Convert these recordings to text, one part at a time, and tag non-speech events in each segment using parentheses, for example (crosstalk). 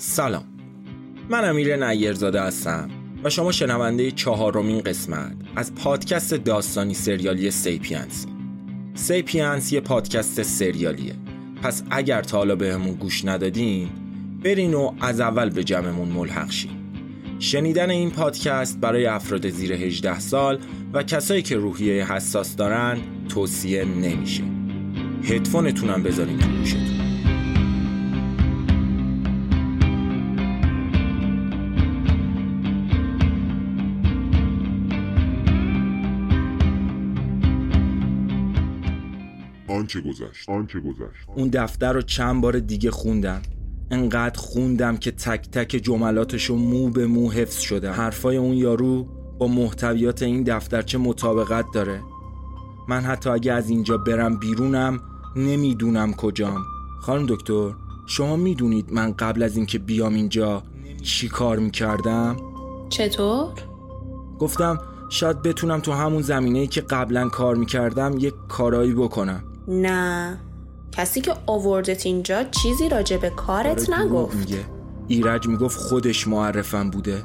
سلام. من امیر نیرزاده هستم و شما شنونده چهارمین قسمت از پادکست داستانی سریالی سیپینس سیپینس یه پادکست سریالیه. پس اگر تا حالا بهمون گوش ندادین برین و از اول به جمعمون ملحق شین. شنیدن این پادکست برای افراد زیر 18 سال و کسایی که روحیه حساس دارن توصیه نمیشه. هدفونتونم بذارین تو گوشتون. آنچه گذشت. آنچه گذشت. اون دفتر رو چند بار دیگه خوندم. انقدر خوندم که تک تک جملاتشو مو به مو حفظ شده حرفای اون یارو با محتویات این دفترچه مطابقت داره؟ من حتی اگه از اینجا برم بیرونم نمی‌دونم کجام. خانم دکتر شما می‌دونید من قبل از اینکه بیام اینجا چی کار می‌کردم؟ چطور؟ گفتم شاید بتونم تو همون زمینه که قبلا کار می‌کردم یک کارایی بکنم. نه. کسی که آوردت اینجا چیزی راجع به کارت نگفت. میگه. ایرج می‌گفت خودش معرفم بوده.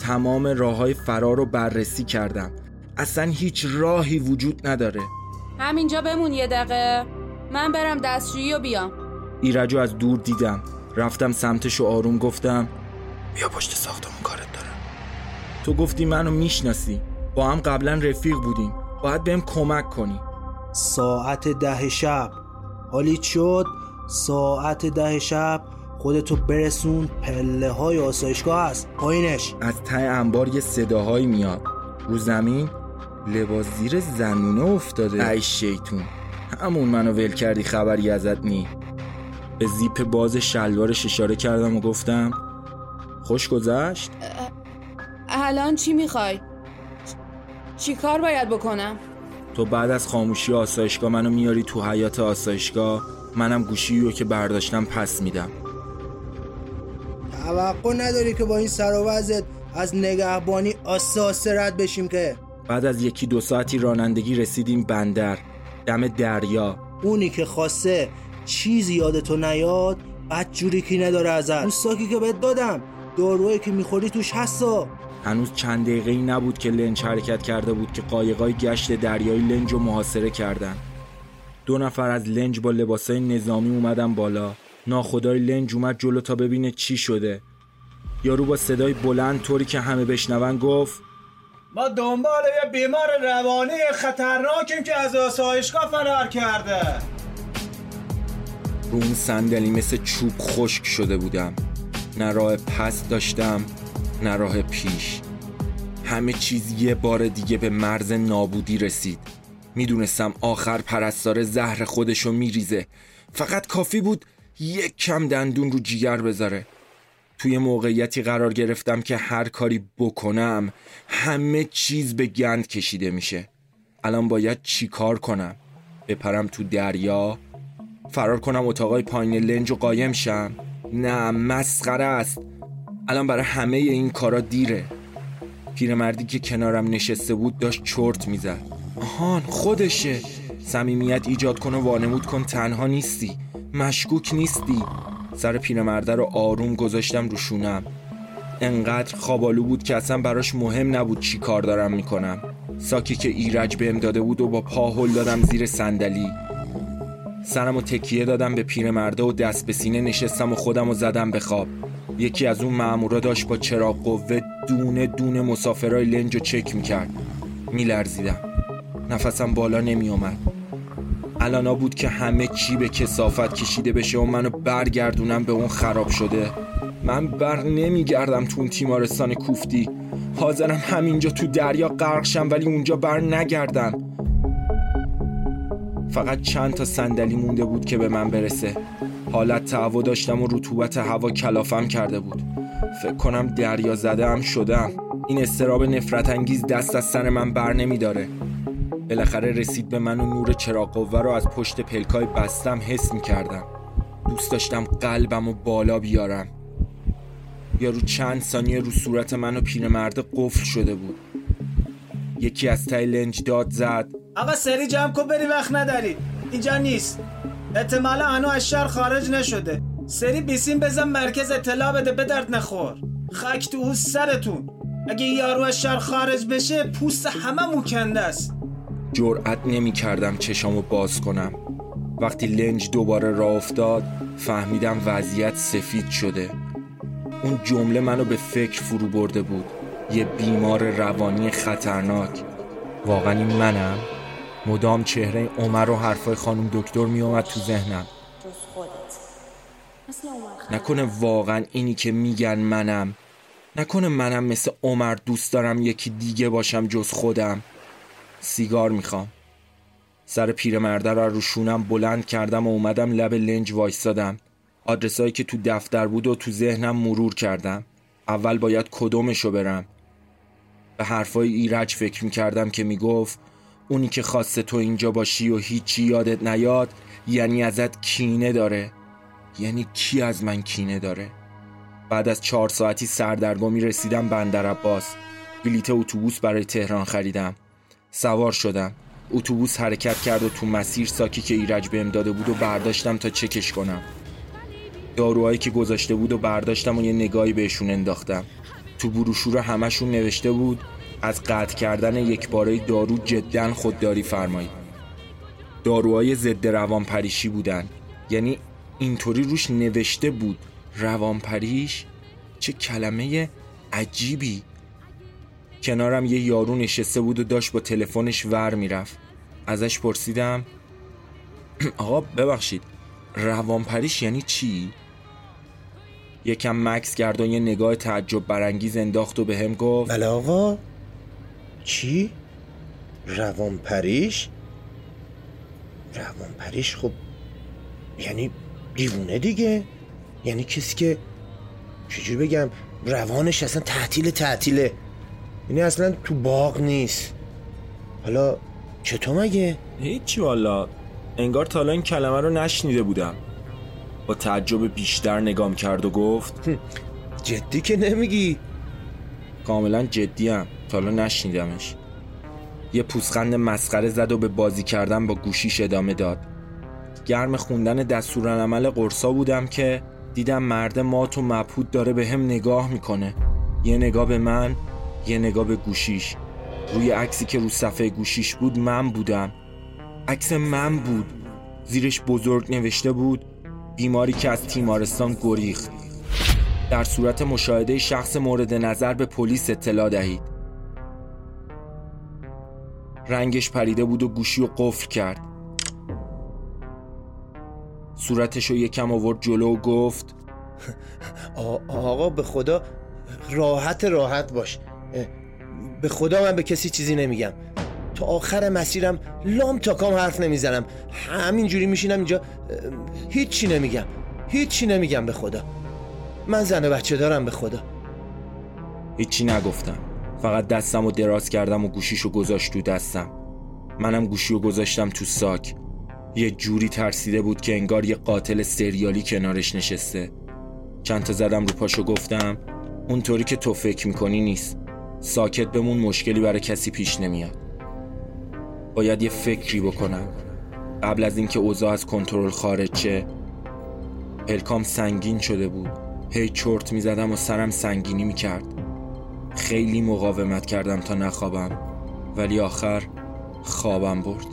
تمام راه های فرار رو بررسی کردم. اصلا هیچ راهی وجود نداره. همینجا بمون یه دقیقه. من برم دستشویی و بیام. ایرج رو از دور دیدم. رفتم سمتش و آروم گفتم بیا پشت ساختمون کارت دارم تو گفتی منو می‌شناسی. با هم قبلا رفیق بودیم. باید بهم کمک کنی. ساعت ده شب. حالی شد ساعت ده شب خودتو برسون پله های آسایشگاه هست پایینش. از ته انبار یه صداهایی میاد. رو زمین لباس زیر زنونه افتاده. ای شیطون. همون منو ول کردی خبری ازت نی. به زیپ باز شلوارش اشاره کردم و گفتم خوش گذشت؟ الان چی می‌خوای؟ چی کار باید بکنم؟ تو بعد از خاموشی آسایشگاه منو میاری تو حیات آسایشگاه منم گوشی رو که برداشتم پس میدم. توقع نداری که با این سر و از نگهبانی آساسه رد بشیم که؟ بعد از یکی دو ساعتی رانندگی رسیدیم بندر دم دریا. اونی که خواسته چیزی یادتو نیاد بد جوری کی نداره ازت. اون ساکی که بهت دادم داروهایی که می‌خوری توش هستا. هنوز چند دقیقه ای نبود که لنج حرکت کرده بود که قایقای گشت دریایی لنج رو محاصره کردن. دو نفر از لنج با لباسای نظامی اومدن بالا. ناخدای لنج اومد جلو تا ببینه چی شده. یارو با صدای بلند طوری که همه بشنون گفت ما دنبال یه بیمار روانی خطرناکیم که از آسایشگاه فرار کرده. رو اون صندلی مثل چوب خشک شده بودم. نه راه پس داشتم نه راه پیش. همه چیز یه بار دیگه به مرز نابودی رسید. می‌دونستم آخر پرستار زهر خودشو میریزه. فقط کافی بود یک کم دندون رو جیگر بذاره. توی موقعیتی قرار گرفتم که هر کاری بکنم همه چیز به گند کشیده میشه. الان باید چی کار کنم؟ بپرم تو دریا؟ فرار کنم اتاقای پایین لنج و قایم شم؟ نه مسخره است. الان برای همه این کارا دیره. پیرمردی که کنارم نشسته بود داشت چرت می‌زد. آهان خودشه. صمیمیت ایجاد کن و وانمود کن تنها نیستی. مشکوک نیستی. سر پیرمرده رو آروم گذاشتم رو شونم. انقدر خوابالو بود که اصلا براش مهم نبود چی کار دارم می‌کنم. ساکی که ایرج بهم داده بود و با پا هل دادم زیر صندلی. سرم و تکیه دادم به پیرمرده و دست به سینه نشستم و خودم و زدم به خواب. یکی از اون مامورا داشت با چراغ قوه دونه دونه مسافرای لنج رو چک می‌کرد. میلرزیدم نفسم بالا نمیومد الانا بود که همه چی به کسافت کشیده بشه و منو برگردونم به اون خراب شده. من بر نمیگردم تو اون تیمارستان کوفتی. حاضرم همینجا تو دریا غرق شم ولی اونجا بر نگردم فقط چند تا صندلی مونده بود که به من برسه. حالت تهوع داشتم و رطوبت هوا کلافم کرده بود. فکر کنم دریا زده هم شدم این استراب نفرت انگیز دست از سر من بر نمیداره. بالاخره رسید به من و نور چراغ قوه رو از پشت پلکای بستم حس می کردم دوست داشتم قلبم و بالا بیارم. یارو چند ثانیه رو صورت من و پیرمرده قفل شده بود. یکی از تای لنج داد زد. آقا سری جمع کن بری وقت نداری. اینجا نیست. احتمالا هنو از شهر خارج نشده. سری بیسیم بزن مرکز اطلاع بده به درد نخور. خاک تو او سرتون. اگه یارو از شهر خارج بشه پوست همه مکنده است. جرأت نمی کردم چشامو باز کنم. وقتی لنج دوباره راه افتاد فهمیدم وضعیت سفید شده. اون جمله منو به فکر فرو برده بود. یه بیمار روانی خطرناک. واقعا منم؟ مدام چهره عمر و حرفای خانم دکتر می اومد تو ذهنم. نکنه واقعا اینی که میگن منم. نکنه منم مثل عمر دوست دارم یکی دیگه باشم جز خودم. سیگار می‌خوام. سر پیرمرده رو رو شونم بلند کردم و اومدم لب لنج وایستادم. آدرسایی که تو دفتر بود و تو ذهنم مرور کردم. اول باید کدومشو برم. به حرفای ایرج فکر می‌کردم که می‌گفت اونی که خواسته تو اینجا باشی و هیچی یادت نیاد یعنی ازت کینه داره. یعنی کی از من کینه داره؟ بعد از چهار ساعتی سردرگمی رسیدم بندر عباس. بلیت اتوبوس برای تهران خریدم. سوار شدم. اتوبوس حرکت کرد و تو مسیر ساکی که ایرج بهم داده بود و برداشتم تا چکش کنم. داروهایی که گذاشته بود و برداشتم و یه نگاهی بهشون انداختم. تو بروشور همشون نوشته بود از قطع کردن یک باره دارو جدا خودداری فرمایید. داروهای ضد روانپریشی بودن. یعنی اینطوری روش نوشته بود. روانپریش؟ چه کلمه عجیبی. کنارم یه یارو نشسته بود و داشت با تلفنش ور می‌رفت. ازش پرسیدم (clears throat) آقا ببخشید روانپریش یعنی چی؟ یکم مکس و یه نگاه تعجب برانگیز انداخت و به هم گفت بله آقا. چی؟ روان پریش؟ روان پریش خب یعنی دیوونه دیگه؟ یعنی کسی که چجوری بگم روانش اصلا تعطیل تعطیله. یعنی اصلا تو باغ نیست. حالا چطور مگه؟ هیچی والا. انگار تا این کلمه رو نشنیده بودم. با تعجب بیشتر نگام کرد و گفت جدی که نمیگی. کاملا جدیم تا نشنیدمش. یه پوسخند مسخره زد و به بازی کردن با گوشیش ادامه داد. گرم خوندن دستورالعمل قرصا بودم که دیدم مرد مات و مبهوت داره به هم نگاه می‌کنه. یه نگاه به من یه نگاه به گوشیش. روی عکسی که رو صفحه گوشیش بود من بودم. عکس من بود. زیرش بزرگ نوشته بود بیماری که از تیمارستان گریخت. در صورت مشاهده شخص مورد نظر به پلیس اطلاع دهید. رنگش پریده بود و گوشی و قفل کرد. صورتش رو یکم آورد جلو و گفت آقا به خدا راحت راحت باش. به خدا من به کسی چیزی نمیگم. تا آخر مسیرم لام تا کام حرف نمی‌زنم. همینجوری میشینم اینجا هیچی نمیگم. هیچی نمیگم به خدا. من زن بچه دارم به خدا. هیچی نگفتم. فقط دستم رو دراز کردم و گوشیشو گذاشت تو دستم. منم گوشی رو گذاشتم تو ساک. یه جوری ترسیده بود که انگار یه قاتل سریالی کنارش نشسته. چند تا زدم رو پاشو گفتم اونطوری که تو فکر می‌کنی نیست. ساکت بمون مشکلی برای کسی پیش نمیاد. باید یه فکری بکنم. قبل از اینکه اوضاع از کنترل خارج شه پلکام سنگین شده بود. هی چرت می‌زدم و سرم سنگینی می‌کرد. خیلی مقاومت کردم تا نخوابم. ولی آخر خوابم برد.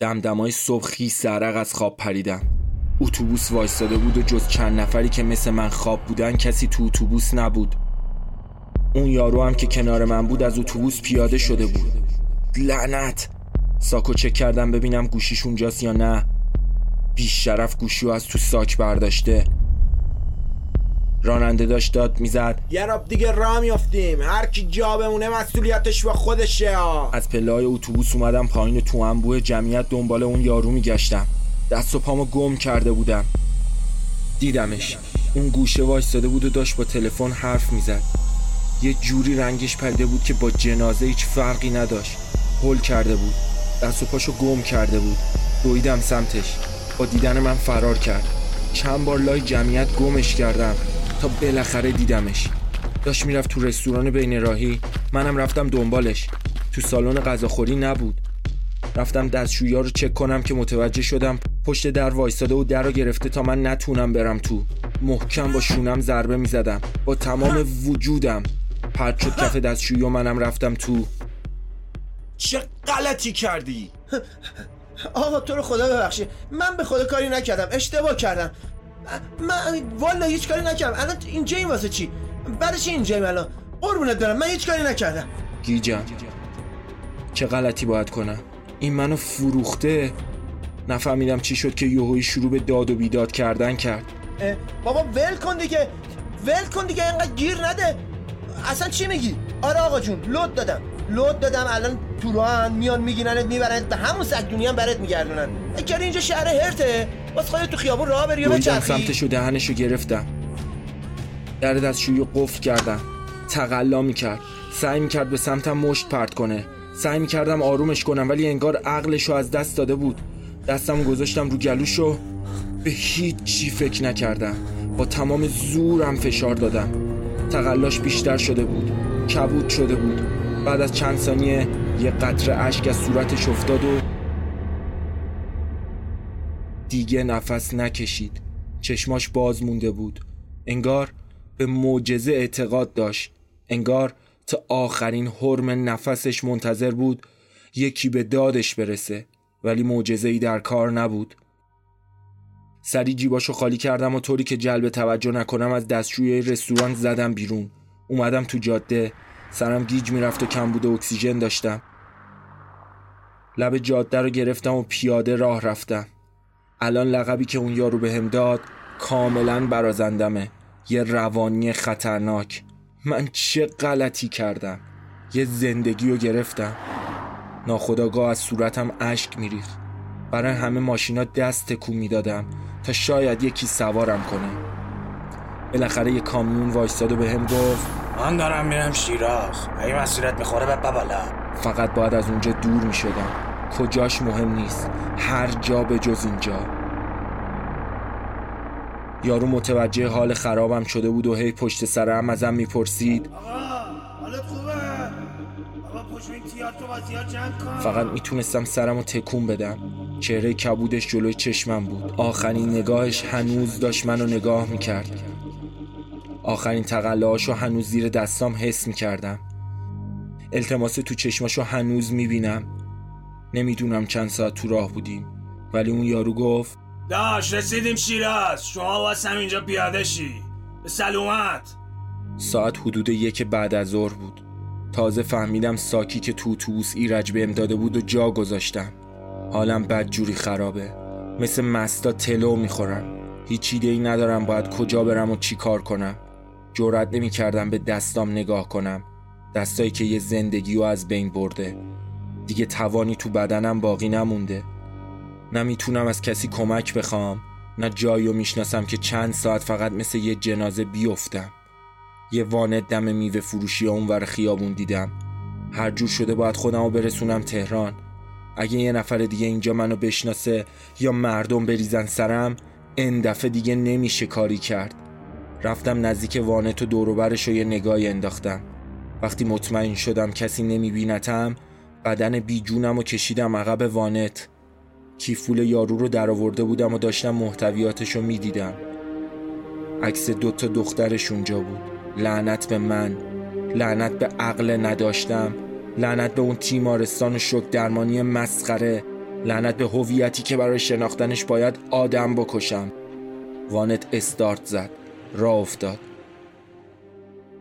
دمدمای صبح خی سرق از خواب پریدم. اتوبوس وایستاده بود و جز چند نفری که مثل من خواب بودن کسی تو اتوبوس نبود. اون یارو هم که کنار من بود از اتوبوس پیاده شده بود. لعنت! ساکو چک کردم ببینم گوشیش اونجاست یا نه. بیش شرف گوشیو از تو ساک برداشته. راننده داشت داد می‌زد. یه راب دیگه راه میافتیم. هر کی جا بمونه مسئولیتش با خودشه از پله اتوبوس اومدم پایین تو انبوه جمعیت دنبال اون یارو میگشتم. دست و پامو گم کرده بودم. دیدمش. اون گوشه وایستاده بود و داشت با تلفن حرف می‌زد. یه جوری رنگش پریده بود که با جنازه هیچ فرقی نداشت. هل کرده بود. دست و پاشو گم کرده بود. دویدم سمتش. با دیدن من فرار کرد. چند بار لای جمعیت گمش کردم تا بالاخره دیدمش. داشت می‌رفت تو رستوران بین راهی. منم رفتم دنبالش. تو سالن غذاخوری نبود. رفتم دستشویی رو چک کنم که متوجه شدم پشت در وایستاده و در رو گرفته تا من نتونم برم تو. محکم با شونم ضربه می‌زدم. با تمام وجودم. پرد شد کف دستشویی و منم رفتم تو. چه غلطی کردی؟ آقا تو رو خدا ببخشید من به خدا کاری نکردم اشتباه کردم. من والا هیچ کاری نکردم. الان اینجا این واسه چی؟ برای چی اینجا الان. قربونت برم من هیچ کاری نکردم. گیجم. چه غلطی باید کنم؟ این منو فروخته. نفهمیدم چی شد که یوهوی شروع به داد و بیداد کردن کرد. بابا ول کن دیگه. ول کن دیگه اینقدر گیر نده. اصلا چی میگی؟ آره آقا جون لود دادم. لود دادم الان تو راه میان میگیرنت میبرنت به همون سگدونی هم برات میگردونن. اگه اینجا شهر هرته واسه خودت تو خیابون راه بری و بچرخی. سمتش و دهنشو گرفتم. در دستشویی قفل کردم. تقلا می‌کرد. سعی می‌کرد به سمتم مشت پرت کنه. سعی می‌کردم آرومش کنم ولی انگار عقلشو از دست داده بود. دستم گذاشتم رو گلوش و به هیچ چی فکر نکردم. با تمام زورم فشار دادم. تقلاش بیشتر شده بود. کبود شده بود. بعد از چند ثانیه یه قطره اشک از صورتش افتاد و دیگه نفس نکشید. چشماش باز مونده بود. انگار به معجزه اعتقاد داشت. انگار تا آخرین حرم نفسش منتظر بود یکی به دادش برسه. ولی معجزه ای در کار نبود. سری جیباشو خالی کردم و طوری که جلب توجه نکنم از دستشوی رستوران زدم بیرون. اومدم تو جاده. سرم گیج می‌رفت و کم بود اکسیژن داشتم. لب جاده رو گرفتم و پیاده راه رفتم. الان لقبی که اون یارو بهم داد کاملا برازندمه. یه روانی خطرناک. من چه غلطی کردم؟ یه زندگی رو گرفتم. ناخداگاه از صورتم اشک میریخت. برای همه ماشینا دست تکون می‌دادم. تا شاید یکی سوارم کنه. بالاخره یه کامیون وایستاد و بهم گفت من دارم میرم شیراز. اگه مسیرت می‌خوره به بالا. فقط باید از اونجا دور می شدم کجاش مهم نیست. هر جا به جز اینجا. یارو متوجه حال خرابم شده بود و هی پشت سرم ازم می‌پرسید. حالت فقط می‌تونستم سرم رو تکون بدم. چهره کبودش جلوی چشمم بود. آخرین نگاهش هنوز داشت منو نگاه می‌کرد. آخرین تقلهاشو هنوز زیر دستام حس می‌کردم. التماس تو چشماشو هنوز می‌بینم. نمی‌دونم چند ساعت تو راه بودیم. ولی اون یارو گفت داش رسیدیم شیراز. شما واسه اینجا پیاده شی. به سلامت. ساعت حدود یک بعد از ظهر بود. تازه فهمیدم ساکی که تو اتوبوس ایرج بهم داده بود و جا گذاشتم. حالم بد جوری خرابه. مثل مستا تلو می‌خورم هیچ ایده ای ندارم باید کجا برم و چی کار کنم. جرأت نمی‌کردم به دستام نگاه کنم. دستایی که یه زندگی رو از بین برده. دیگه توانی تو بدنم باقی نمونده. نمی‌تونم از کسی کمک بخوام نه جایی رو می‌شناسم که چند ساعت فقط مثل یه جنازه بیفتم. یه وانت دم میوه فروشی اونور خیابون دیدم. هر جور شده باید خودم رو برسونم تهران. اگه یه نفر دیگه اینجا منو بشناسه یا مردم بریزن سرم این دفعه دیگه نمیشه کاری کرد. رفتم نزدیک وانت و دوروبرش رو یه نگاهی انداختم. وقتی مطمئن شدم کسی نمیبینتم بدن بیجونم و کشیدم عقب وانت. کیفول یارو رو درآورده بودم و داشتم محتویاتش رو می‌دیدم. عکس دوتا دخترش اونجا بود. لعنت به من لعنت به عقل نداشتم لعنت به اون تیمارستان و شک درمانی مسخره لعنت به هویتی که برای شناختنش باید آدم بکشم. وانت استارت زد راه افتاد.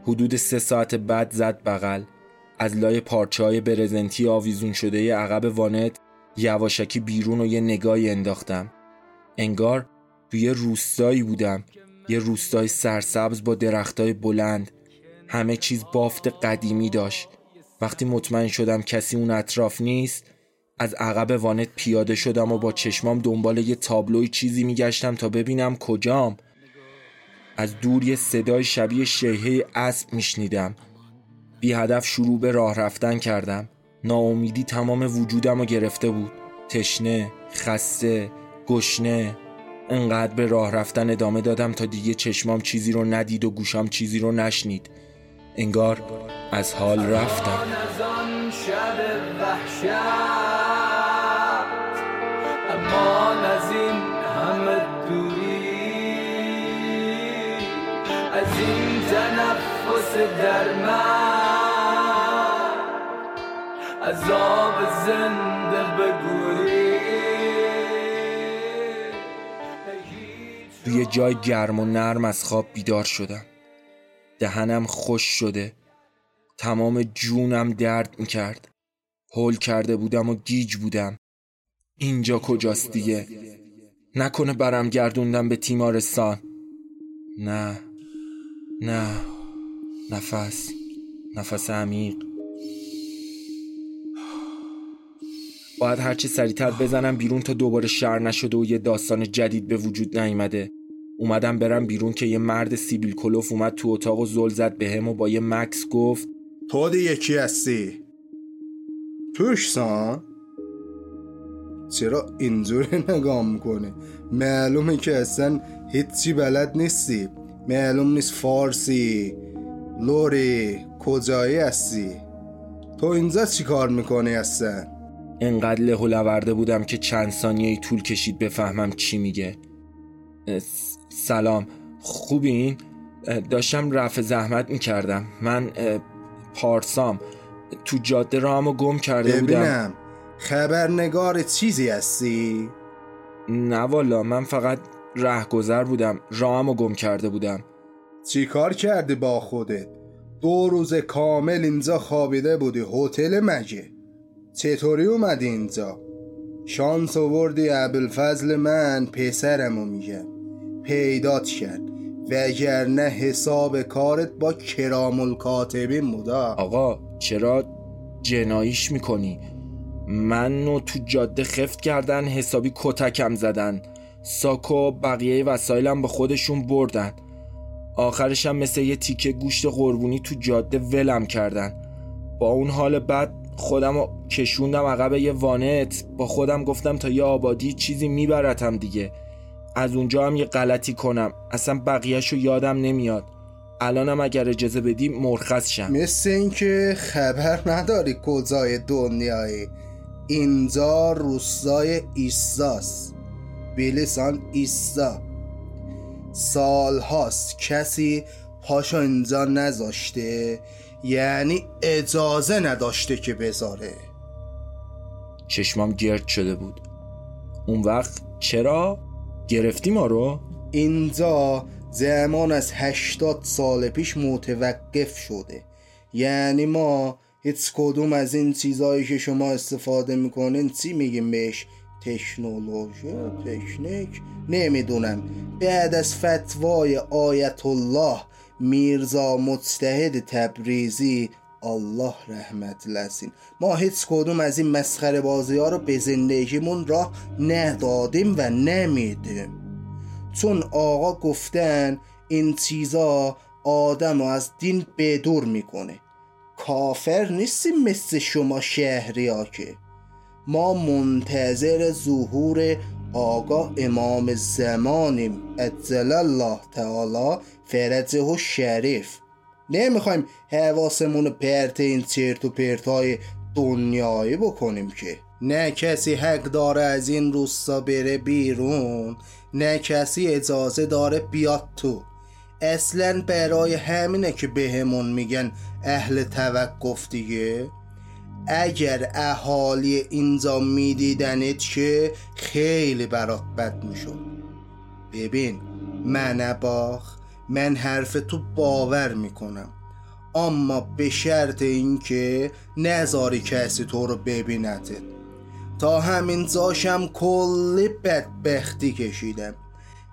حدود سه ساعت بعد زد بغل. از لای پارچه های برزنتی آویزون شده ی عقب وانت یواشکی بیرون و یه نگاهی انداختم. انگار توی روستایی بودم. یه روستای سرسبز با درختای بلند. همه چیز بافت قدیمی داشت. وقتی مطمئن شدم کسی اون اطراف نیست از عقب وانت پیاده شدم و با چشمام دنبال یه تابلوی چیزی میگشتم تا ببینم کجام. از دور یه صدای شبیه شیهه اسب میشنیدم. بی هدف شروع به راه رفتن کردم. ناامیدی تمام وجودم رو گرفته بود. تشنه خسته گشنه. انقدر به راه رفتن ادامه دادم تا دیگه چشمام چیزی رو ندید و گوشام چیزی رو نشنید. انگار از حال رفتم. از آن شب وحشت امان از این همه دوری. از این تنفس در من از آب زنده بگوری توی جای گرم و نرم از خواب بیدار شدم. دهنم خوش شده. تمام جونم درد می‌کرد. هول کرده بودم و گیج بودم. اینجا کجاست دیگه؟ نکنه برم گردوندم به تیمارستان. نه. نه. نفس. نفس عمیق. باید هرچی سریعتر بزنم بیرون تا دوباره شر نشده و یه داستان جدید به وجود نیامده. اومدم برم بیرون که یه مرد سیبیل کلوف اومد تو اتاق و زل زد به هم و با یه مکس گفت تو یکی هستی. توشسان چرا اینجوری (laughs) نگاه می‌کنه معلومه که اصلا هیچی بلد نیستی. معلوم نیست فارسی لوری کجایی هستی؟ تو اینجا چی کار می‌کنی اصلا؟ انقدر له و لورده بودم که چند ثانیه طول کشید بفهمم چی میگه. سلام. خوبین؟ داشتم رفع زحمت می‌کردم. من پارسام. تو جاده رامو گم کرده بودم. ببینم. خبرنگار چیزی هستی؟ نه والا من فقط رهگذر بودم. رامو گم کرده بودم. چی کار کردی با خودت؟ دو روز کامل اینجا خوابیده بودی. هتل مگه؟ چطوری اومدی اینجا؟ شانس آوردی ابوالفضل من پسرمو میگم. پیدات کرد. وگرنه حساب کارت با کرام الکاتبین بودا آقا چرا جناییش می‌کنی؟ منو تو جاده خفت کردن حسابی کتکم زدن. ساکو بقیه وسایلم به خودشون بردن. آخرشم مثل یه تیکه گوشت قربونی تو جاده ولم کردن. با اون حال بعد خودم کشوندم عقب یه وانت. با خودم گفتم تا یه آبادی چیزی میبرتم دیگه. از اونجا هم یه غلطی کنم. اصلا بقیهشو یادم نمیاد. الانم اگر اجازه بدی مرخص شم. مثل اینکه خبر نداری کجای دنیایی. اینجا روستای ایساست بلیسان ایسا. سال هاست کسی پاشو اینجا نذاشته. یعنی اجازه نداشته که بذاره. چشمام گرد شده بود. اون وقت چرا؟ گرفتی ما رو؟ اینجا زمان از هشتاد سال پیش متوقف شده. یعنی ما هیچ کدوم از این چیزهایی که شما استفاده می‌کنین چی میگیم بهش؟ تکنولوژی تکنیک؟ نمی‌دونم. بعد از فتوای آیت الله میرزا مجتهد تبریزی الله رحمت لسین. ما هیچ کدوم از این مسخره بازی ها رو به زندگیمون راه ندادیم و نمیدیم. چون آقا گفتن این چیزا آدم رو از دین بدور می‌کنه. کافر نیستیم مثل شما شهری ها که. ما منتظر ظهور آقا امام زمانیم. اجل الله تعالی فرجه و شریف. نمی‌خوایم حواسمون پرت این چرت و پرت های دنیایی بکنیم که. نه کسی حق داره از این روستا بره بیرون نه کسی اجازه داره بیاد تو. اصلا برای همینه که بهمون میگن اهل توقف دیگه. اگر اهالی اینجا میدیدنت که خیلی برات بد می‌شد. ببین من باخ من حرف تو باور می‌کنم. اما به شرط اینکه نذاری کسی تو رو ببینتت تا همین زاشم کلی بدبختی کشیدم.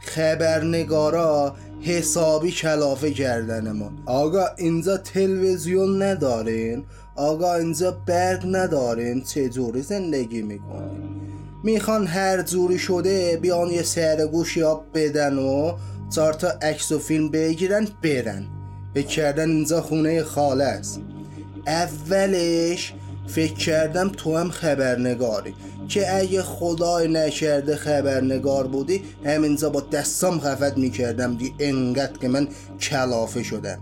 خبرنگارا حسابی کلافه کردنمون آقا اینجا تلویزیون ندارین؟ آقا اینجا برق ندارین؟ چجوری زندگی می‌کنین؟ می‌خوان هر جوری شده بیان یه سرگوشی آب بدن و چهار تا عکس و فیلم بگیرن برن. بکردن اینجا خونه خاله است اولش فکر کردم تو هم خبرنگاری. که اگه خدای نکرده خبرنگار بودی همینجا با دستام خفت می‌کردم دی انقدر که من کلافه شدم.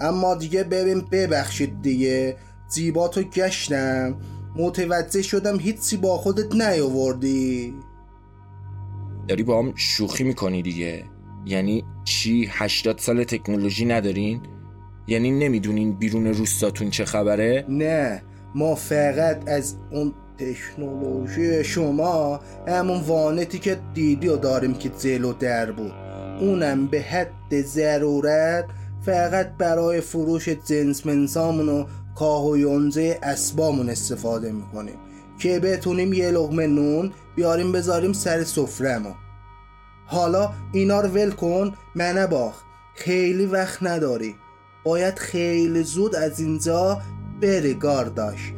اما دیگه ببین ببخشید دیگه. زیبا تو گشتم. متوجه شدم هیچی با خودت نیاوردی. داری با هم شوخی می‌کنی دیگه. یعنی چی هشتاد سال تکنولوژی ندارین؟ یعنی نمی‌دونین بیرون روستاتون چه خبره؟ نه ما فقط از اون تکنولوژی شما همون وانتی که دیدی و داریم که جلو در بود اونم به حد ضرورت فقط برای فروش جنس منسامون و کاه و یونزه اسبامون استفاده می‌کنیم که بتونیم یه لغمه نون بیاریم بذاریم سر سفرمون حالا اینا رو ول کن منه باخ. خیلی وقت نداری. باید خیلی زود از اینجا بری گارداش.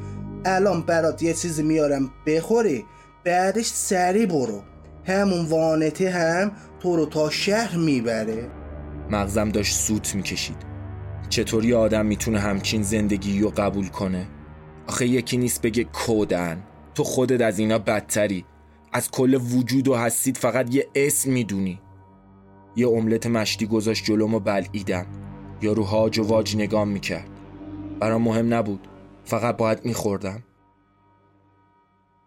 الان برات یه چیزی میارم بخوری بعدش سری برو. همون وانته هم تو رو تا شهر می‌بره. مغزم داشت سوت می‌کشید. چطوری آدم می‌تونه همچین زندگی رو قبول کنه؟ آخه یکی نیست بگه کودن. تو خودت از اینا بدتری. از کل وجود و هستید فقط یه اسم می‌دونی. یه املت مشتی گذاشت جلوم و بلعیدم. یا رو هاج و واج نگام می‌کرد. برام مهم نبود. فقط باید میخوردم.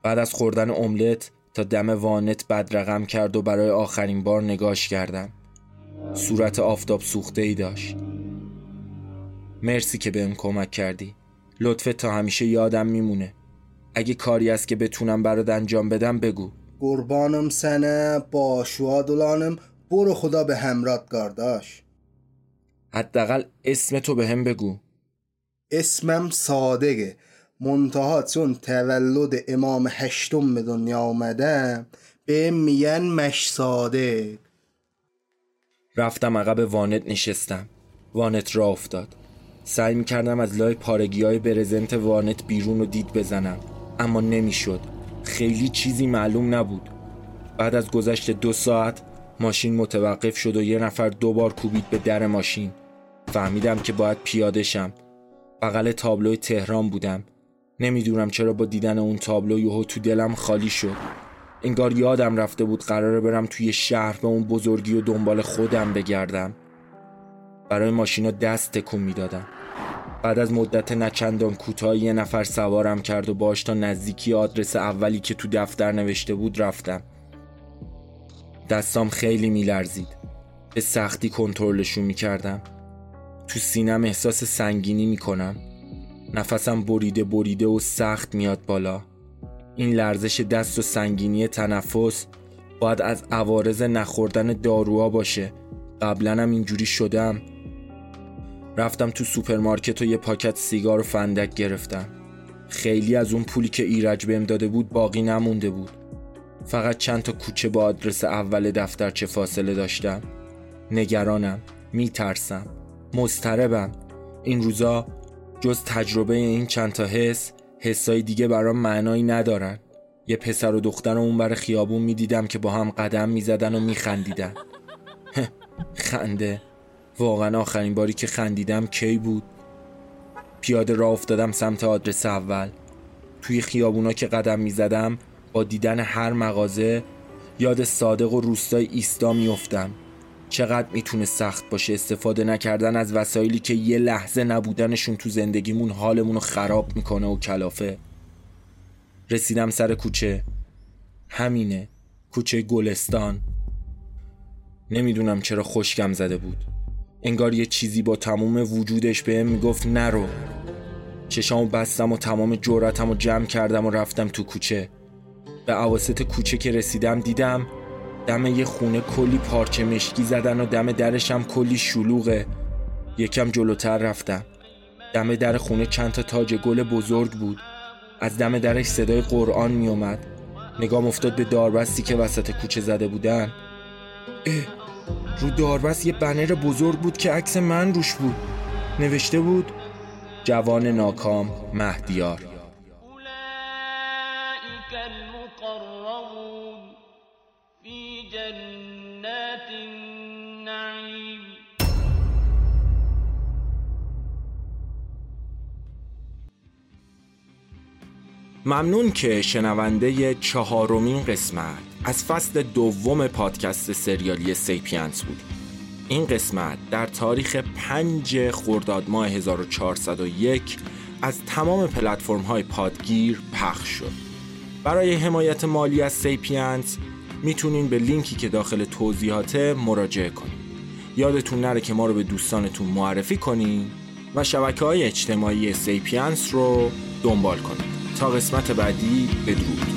بعد از خوردن املت تا دم وانت بدرقم کرد و برای آخرین بار نگاش کردم. صورت آفتاب سوخته ای داشت. مرسی که بهم کمک کردی. لطفت تا همیشه یادم میمونه. اگه کاری است که بتونم برات انجام بدم بگو. قربانم سنه با شوادلانم. برو خدا به همرات گارداش حداقل اسم تو به هم بگو. اسمم صادقه. منتها چون تولد امام هشتم به دنیا آمدم به میگن مش صادق. رفتم عقب وانت نشستم. وانت را افتاد. سعی می‌کردم از لای پارگی های برزنت وانت بیرون و دید بزنم. اما نمی‌شد. خیلی چیزی معلوم نبود. بعد از گذشت دو ساعت ماشین متوقف شد و یه نفر دوبار کوبید به در ماشین. فهمیدم که باید پیاده شم. بغل تابلوی تهران بودم. نمی‌دونم چرا با دیدن اون تابلو یهو تو دلم خالی شد. انگار یادم رفته بود قراره برم توی شهر به اون بزرگی و دنبال خودم بگردم. برای ماشینا دست تکون می‌دادم. بعد از مدت نچندان کوتاهی یه نفر سوارم کرد و باش تا نزدیکی آدرس اولی که تو دفتر نوشته بود رفتم. دستام خیلی میلرزید. به سختی کنترلشون می‌کردم. تو سینم احساس سنگینی می‌کنم. نفسم بریده بریده و سخت میاد بالا. این لرزش دست و سنگینی تنفس باید از عوارض نخوردن داروها باشه. قبلا هم اینجوری شدم. رفتم تو سوپرمارکت و یه پاکت سیگار و فندک گرفتم. خیلی از اون پولی که ایرج بهم داده بود باقی نمونده بود. فقط چند تا کوچه با آدرس اول دفترچه فاصله داشتم. نگرانم میترسم مضطربم. این روزا جز تجربه این چند تا حس حسای دیگه برام معنایی ندارن. یه پسر و دختر اون بر خیابون می‌دیدم که با هم قدم می‌زدن و میخندیدن. (laughs) خنده. واقعا آخرین باری که خندیدم کی بود؟ پیاده راه افتادم سمت آدرس اول. توی خیابونا که قدم می‌زدم با دیدن هر مغازه یاد صادق و روستای ایستا میافتم. چقدر می‌تونه سخت باشه استفاده نکردن از وسایلی که یه لحظه نبودنشون تو زندگیمون حالمون رو خراب می‌کنه و کلافه. رسیدم سر کوچه. همینه. کوچه گلستان. نمی‌دونم چرا خشکم زده بود. انگار یه چیزی با تمام وجودش بهم می‌گفت نرو. چشامو بستم و تمام جورتم و جمع کردم و رفتم تو کوچه. به عواسط کوچه که رسیدم دیدم دم یه خونه کلی پارچه مشکی زدن و دم درشم کلی شلوغه. یکم جلوتر رفتم. دم در خونه چند تا تاج گل بزرگ بود. از دم درش صدای قرآن می اومد نگام افتاد به داربستی که وسط کوچه زده بودن. رو داربست یه بنر بزرگ بود که عکس من روش بود. نوشته بود جوان ناکام مهدیار. ممنون که شنونده چهارمین قسمت. از فصل دوم پادکست سریالی سیپینس بود. این قسمت در تاریخ 5 خرداد ماه 1401 از تمام پلتفرم های پادگیر پخش شد. برای حمایت مالی از سیپینس می‌تونین به لینکی که داخل توضیحاته مراجعه کنید یادتون نره که ما رو به دوستانتون معرفی کنین و شبکه های اجتماعی سیپینس رو دنبال کنید تا قسمت بعدی بدرود.